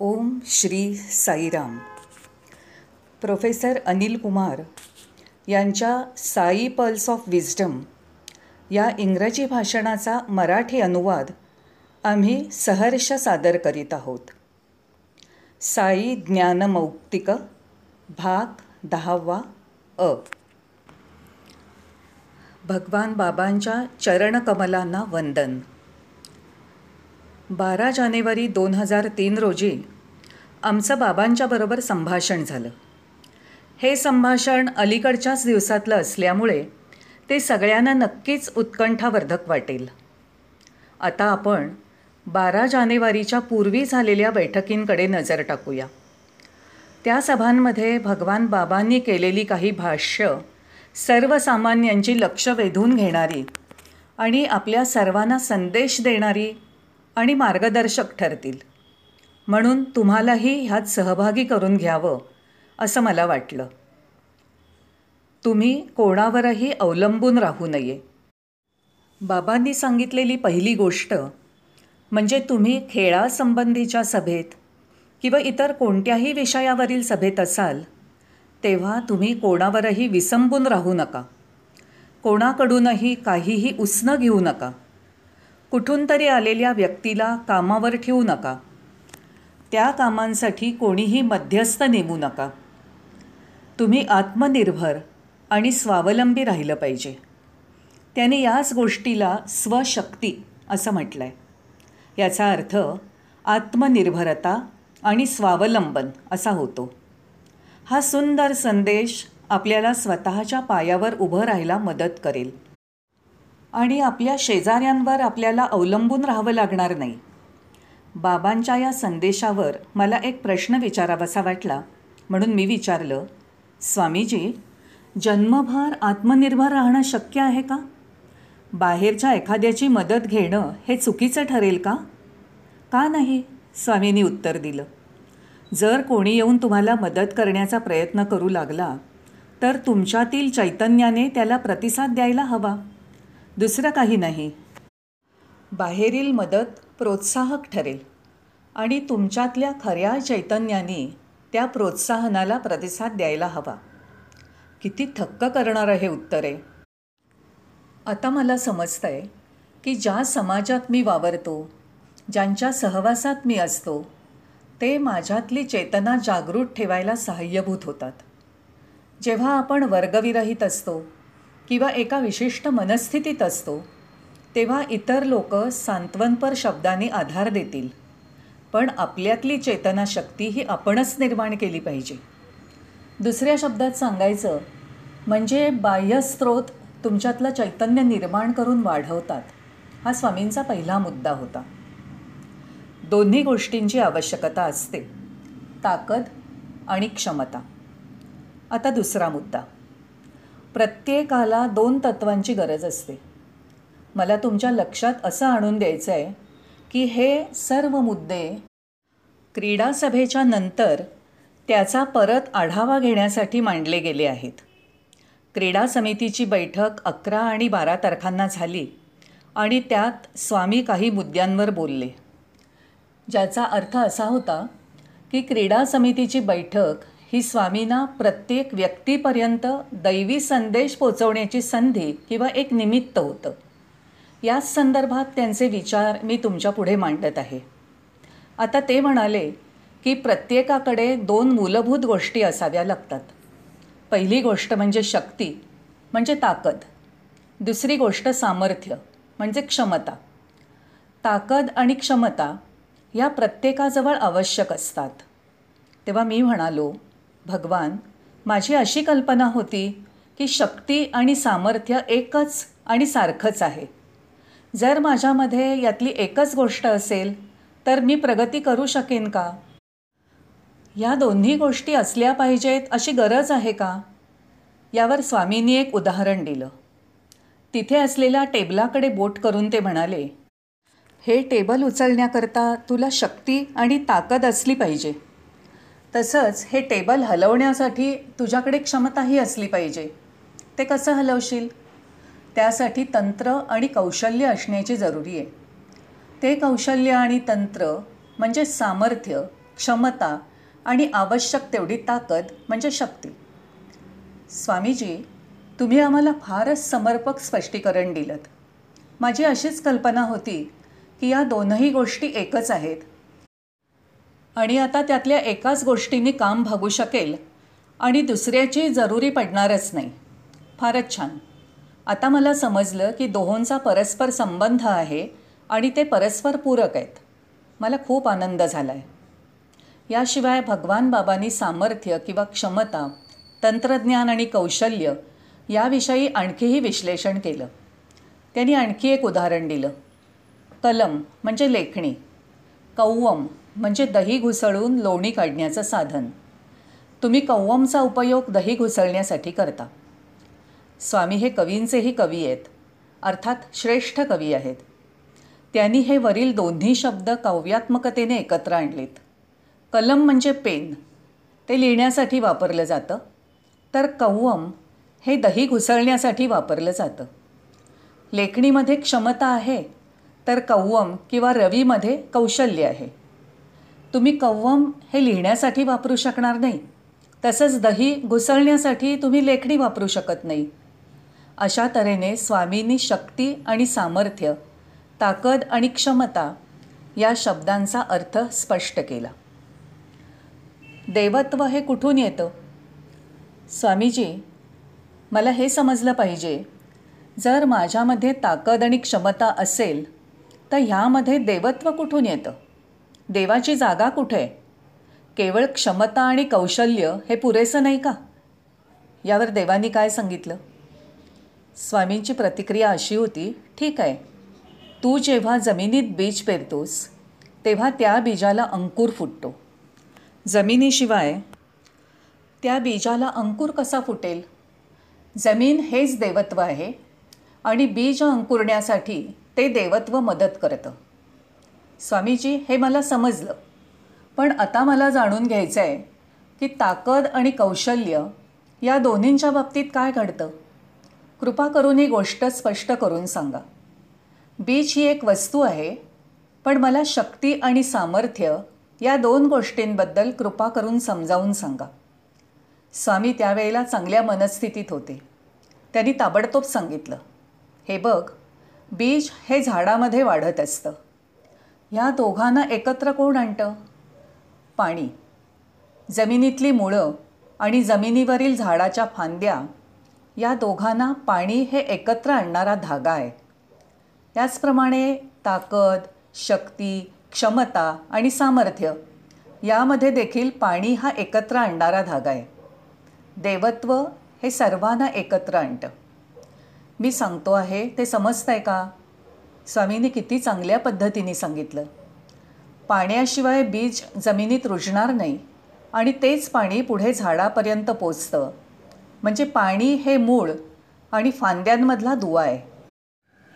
ओम Shri Sairam. Professor Anil Kumar यांच्या Sai pulse of wisdom या इंग्रजी भाषणाचा मराठी अनुवाद आम्ही सहर्ष सादर करीत आहोत. साई ज्ञानमौक्तिक भाग दहावा अ. भगवान बाबांच्या चरणकमलांना वंदन. बारा जानेवारी दोन हजार तीन रोजी आमचं बाबांच्याबरोबर संभाषण झालं. हे संभाषण अलीकडच्याच दिवसातलं असल्यामुळे ते सगळ्यांना नक्कीच उत्कंठावर्धक वाटेल. आता आपण बारा जानेवारीच्या पूर्वी झालेल्या बैठकींकडे नजर टाकूया. त्या सभांमध्ये भगवान बाबांनी केलेली काही भाष्य सर्वसामान्यांची लक्ष वेधून घेणारी आणि आपल्या सर्वांना संदेश देणारी आणि मार्गदर्शक ठरतील. म्हणून तुम्हालाही ह्यात सहभागी करून घ्यावं असं मला वाटलं. तुम्ही कोणावरही अवलंबून राहू नये. बाबांनी सांगितलेली पहिली गोष्ट म्हणजे तुम्ही खेळासंबंधीच्या सभेत किंवा इतर कोणत्याही विषयावरील सभेत असाल तेव्हा तुम्ही कोणावरही विसंबून राहू नका. कोणाकडूनही काहीही उसणं घेऊ नका. कुठून तरी आलेल्या व्यक्तीला कामावर ठेवू नका. त्या कामांसाठी कोणीही मध्यस्थ नेमू नका. तुम्ही आत्मनिर्भर आणि स्वावलंबी राहिलं पाहिजे. त्याने याच गोष्टीला स्वशक्ती असं म्हटलं आहे याचा अर्थ आत्मनिर्भरता आणि स्वावलंबन असा होतो. हा सुंदर संदेश आपल्याला स्वतःच्या पायावर उभं राहायला मदत करेल. आणि आपल्या शेजाऱ्यांवर आपल्याला अवलंबून राहावं लागणार नाही. बाबांच्या या संदेशावर मला एक प्रश्न विचारावासा वाटला म्हणून मी विचारलं स्वामीजी जन्मभर आत्मनिर्भर राहणं शक्य आहे का? बाहेरच्या एखाद्याची मदत घेणं हे चुकीचं ठरेल का? का नाही स्वामींनी उत्तर दिलं. जर कोणी येऊन तुम्हाला मदत करण्याचा प्रयत्न करू लागला तर तुमच्यातील चैतन्याने त्याला प्रतिसाद द्यायला हवा. दुसरं काही नाही. बाहेरील मदत प्रोत्साहक ठरेल आणि तुमच्यातल्या खऱ्या चैतन्याने त्या प्रोत्साहनाला प्रतिसाद द्यायला हवा. किती थक्क करणारं हे उत्तर. आहे आता मला समजतं आहे की ज्या समाजात मी वावरतो ज्यांच्या सहवासात मी असतो ते माझ्यातली चेतना जागृत ठेवायला सहाय्यभूत होतात. जेव्हा आपण वर्गविरहित असतो किंवा एका विशिष्ट मनस्थितीत असतो तेव्हा इतर लोक सांत्वनपर शब्दाने आधार देतील. पण आपल्यातली चेतनाशक्ती ही आपणच निर्माण केली पाहिजे. दुसऱ्या शब्दात सांगायचं म्हणजे बाह्यस्त्रोत तुमच्यातलं चैतन्य निर्माण करून वाढवतात हा स्वामींचा पहिला मुद्दा होता. दोन्ही गोष्टींची आवश्यकता असते ताकद आणि क्षमता. आता दुसरा मुद्दा. प्रत्येकाला दोन तत्वांची गरज असते. मला तुमच्या लक्षात असं आणून द्यायचं आहे की हे सर्व मुद्दे क्रीडा सभेच्या नंतर त्याचा परत आढावा घेण्यासाठी मांडले गेले आहेत. क्रीडा समितीची बैठक अकरा आणि बारा तारखांना झाली आणि त्यात स्वामी काही मुद्द्यांवर बोलले. ज्याचा अर्थ असा होता की क्रीडा समितीची बैठक ही स्वामींना प्रत्येक व्यक्तीपर्यंत दैवी संदेश पोचवण्याची संधी किंवा एक निमित्त होतं. याच संदर्भात त्यांचे विचार मी तुमच्यापुढे मांडत आहे. आता ते म्हणाले की प्रत्येकाकडे दोन मूलभूत गोष्टी असाव्या लागतात. पहिली गोष्ट म्हणजे शक्ती म्हणजे ताकद. दुसरी गोष्ट सामर्थ्य म्हणजे क्षमता. ताकद आणि क्षमता या प्रत्येकाजवळ आवश्यक असतात. तेव्हा मी म्हणालो भगवान माझी अशी कल्पना होती की शक्ती आणि सामर्थ्य एकच आणि सारखंच आहे. जर माझ्यामध्ये यातली एकच गोष्ट असेल तर मी प्रगती करू शकेन का? या दोन्ही गोष्टी असल्या पाहिजेत अशी गरज आहे का? यावर स्वामींनी एक उदाहरण दिलं. तिथे असलेल्या टेबलाकडे बोट करून ते म्हणाले हे टेबल उचलण्याकरता तुला शक्ती आणि ताकद असली पाहिजे. तसंच हे टेबल हलवण्यासाठी तुझ्याकडे क्षमताही असली पाहिजे. ते कसं हलवशील? त्यासाठी तंत्र आणि कौशल्य असण्याची जरुरी आहे. ते कौशल्य आणि तंत्र म्हणजे सामर्थ्य क्षमता आणि आवश्यक तेवढी ताकद म्हणजे शक्ती. स्वामीजी तुम्ही आम्हाला फारच समर्पक स्पष्टीकरण दिलं माझी अशीच कल्पना होती की या दोनही गोष्टी एकच आहेत. आणि आता त्यातल्या एकाच गोष्टीने काम भागू शकेल आणि दुसऱ्याची जरुरी पडणारच नाही. फारच छान. आता मला समजलं की दोहोंचा परस्पर संबंध आहे आणि ते परस्पर पूरक आहेत. मला खूप आनंद झाला आहे याशिवाय भगवान बाबांनी सामर्थ्य किंवा क्षमता तंत्रज्ञान आणि कौशल्य याविषयी आणखीही विश्लेषण केलं. त्यांनी आणखी एक उदाहरण दिलं. कलम म्हणजे लेखणी. कौवम म्हणजे दही घुसळून लोणी काढण्याचं साधन. तुम्ही कव्वमचा उपयोग दही घुसळण्यासाठी करता. स्वामी हे कवींचेही कवी आहेत. अर्थात श्रेष्ठ कवी आहेत. त्यांनी हे वरील दोन्ही शब्द काव्यात्मकतेने एकत्र आणलेत. कलम म्हणजे पेन. ते लिहिण्यासाठी वापरलं जातं. तर कव्वम हे दही घुसळण्यासाठी वापरलं जातं. लेखणीमध्ये क्षमता आहे तर कव्वम किंवा रवीमध्ये कौशल्य आहे. तुम्ही कव्वम हे लिहिण्यासाठी वापरू शकणार नाही. तसंच दही घुसळण्यासाठी तुम्ही लेखणी वापरू शकत नाही. अशा तऱ्हेने स्वामींनी शक्ती आणि सामर्थ्य ताकद आणि क्षमता या शब्दांचा अर्थ स्पष्ट केला. देवत्व हे कुठून येतं? स्वामीजी मला हे समजलं पाहिजे. जर माझ्यामध्ये ताकद आणि क्षमता असेल तर ह्यामध्ये देवत्व कुठून येतं? देवाची जागा कुठे? आहे केवळ क्षमता आणि कौशल्य हे पुरेसं नाही का? यावर देवानी काय सांगितलं? स्वामींची प्रतिक्रिया अशी होती ठीक आहे. तू जेव्हा जमिनीत बीज पेरतोस तेव्हा त्या बीजाला अंकुर फुटतो. जमिनीशिवाय त्या बीजाला अंकुर कसा फुटेल? जमीन हेच देवत्व आहे आणि बीज अंकुरण्यासाठी ते देवत्व मदत करतं. स्वामीजी हे मला समजलं. पण आता मला जाणून घ्यायचं आहे की ताकद आणि कौशल्य या दोन्हींच्या बाबतीत काय घडतं. कृपा करून ही गोष्ट स्पष्ट करून सांगा. बीज ही एक वस्तू आहे पण मला शक्ती आणि सामर्थ्य या दोन गोष्टींबद्दल कृपा करून समजावून सांगा. स्वामी त्यावेळेला चांगल्या मनस्थितीत होते. त्यांनी ताबडतोब सांगितलं हे बघ बीज हे झाडामध्ये वाढत असतं. ह्या दोघांना एकत्र कोण आणतं? पाणी. जमिनीतली मुळं आणि जमिनीवरील झाडाच्या फांद्या या दोघांना पाणी हे एकत्र आणणारा धागा आहे. त्याचप्रमाणे ताकद शक्ती क्षमता आणि सामर्थ्य यामध्ये देखील पाणी हा एकत्र आणणारा धागा आहे. देवत्व हे सर्वांना एकत्र आणतं. मी सांगतो आहे ते समजतं आहे का? स्वामींनी किती चांगल्या पद्धतीने सांगितलं. पाण्याशिवाय बीज जमिनीत रुजणार नाही आणि तेच पाणी पुढे झाडापर्यंत पोचतं. म्हणजे पाणी हे मूळ आणि फांद्यांमधला दुवा आहे.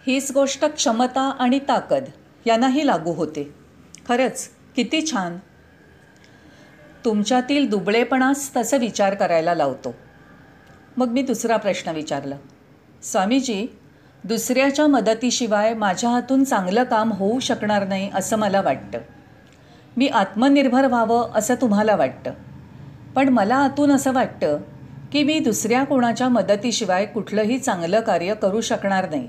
हीच गोष्ट क्षमता आणि ताकद यांनाही लागू होते. खरंच किती छान. तुमच्यातील दुबळेपणास तसं विचार करायला लावतो. मग मी दुसरा प्रश्न विचारला. स्वामीजी दुसऱ्याच्या मदतीशिवाय माझ्या हातून चांगलं काम होऊ शकणार नाही असं मला वाटतं. मी आत्मनिर्भर व्हावं असं तुम्हाला वाटतं. पण मला आतून असं वाटतं की मी दुसऱ्या कोणाच्या मदतीशिवाय कुठलंही चांगलं कार्य करू शकणार नाही.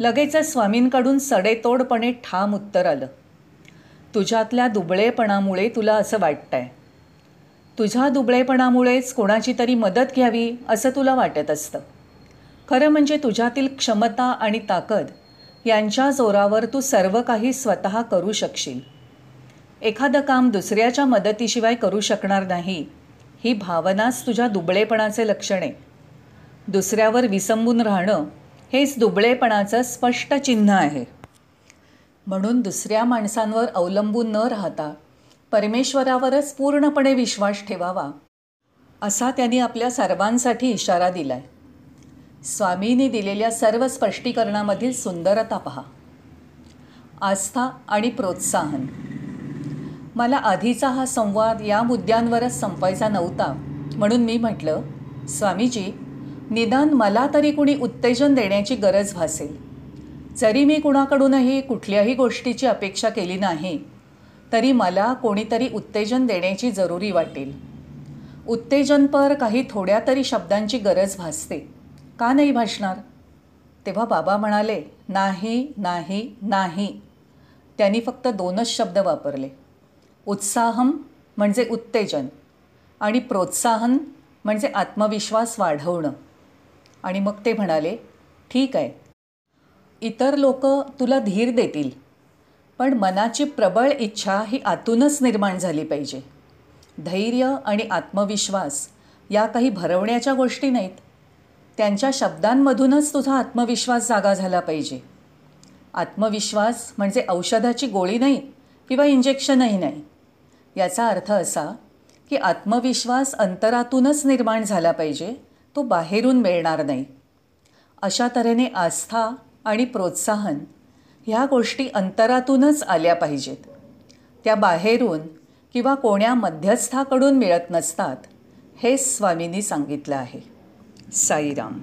लगेचच स्वामींकडून सडेतोडपणे ठाम उत्तर आलं. तुझ्यातल्या दुबळेपणामुळे तुला असं वाटतंय. तुझ्या दुबळेपणामुळेच कोणाची तरी मदत घ्यावी असं तुला वाटत असतं. खरं म्हणजे तुझ्यातील क्षमता आणि ताकद यांच्या जोरावर तू सर्व काही स्वतः करू शकशील. एखादं काम दुसऱ्याच्या मदतीशिवाय करू शकणार नाही ही भावनाच तुझ्या दुबळेपणाचे लक्षण आहे. दुसऱ्यावर विसंबून राहणं हेच दुबळेपणाचं स्पष्ट चिन्ह आहे. म्हणून दुसऱ्या माणसांवर अवलंबून न राहता परमेश्वरावरच पूर्णपणे विश्वास ठेवावा असा त्यांनी आपल्या सर्वांसाठी इशारा दिला आहे स्वामींनी दिलेल्या सर्व स्पष्टीकरणामधील सुंदरता पहा. आस्था आणि प्रोत्साहन. मला आधीचा हा संवाद या मुद्द्यांवरच संपायचा नव्हता म्हणून मी म्हटलं स्वामीजी निदान मला तरी कुणी उत्तेजन देण्याची गरज भासेल. जरी मी कुणाकडूनही कुठल्याही गोष्टीची अपेक्षा केली नाही तरी मला कोणीतरी उत्तेजन देण्याची जरुरी वाटेल. उत्तेजनपर काही थोड्या तरी शब्दांची गरज भासते. का नाही भासणार? तेव्हा बाबा म्हणाले नाही नाही नाही. त्यांनी फक्त दोनच शब्द वापरले. उत्साहम म्हणजे उत्तेजन आणि प्रोत्साहन म्हणजे आत्मविश्वास वाढवणं. आणि मग ते म्हणाले ठीक आहे. इतर लोक तुला धीर देतील पण मनाची प्रबळ इच्छा ही आतूनच निर्माण झाली पाहिजे. धैर्य आणि आत्मविश्वास या काही भरवण्याच्या गोष्टी नाहीत. त्यांच्या शब्दांमधूनच तुझा आत्मविश्वास जागा झाला पाहिजे. आत्मविश्वास म्हणजे औषधाची गोळी नाही किंवा इंजेक्शनही नाही. याचा अर्थ असा की आत्मविश्वास अंतरातूनच निर्माण झाला पाहिजे तो बाहेरून मिळणार नाही. अशा तऱ्हेने आस्था आणि प्रोत्साहन ह्या गोष्टी अंतरातूनच आल्या पाहिजेत. त्या बाहेरून किंवा कोण्या मध्यस्थाकडून मिळत नसतात हेच स्वामींनी सांगितलं आहे. साईराम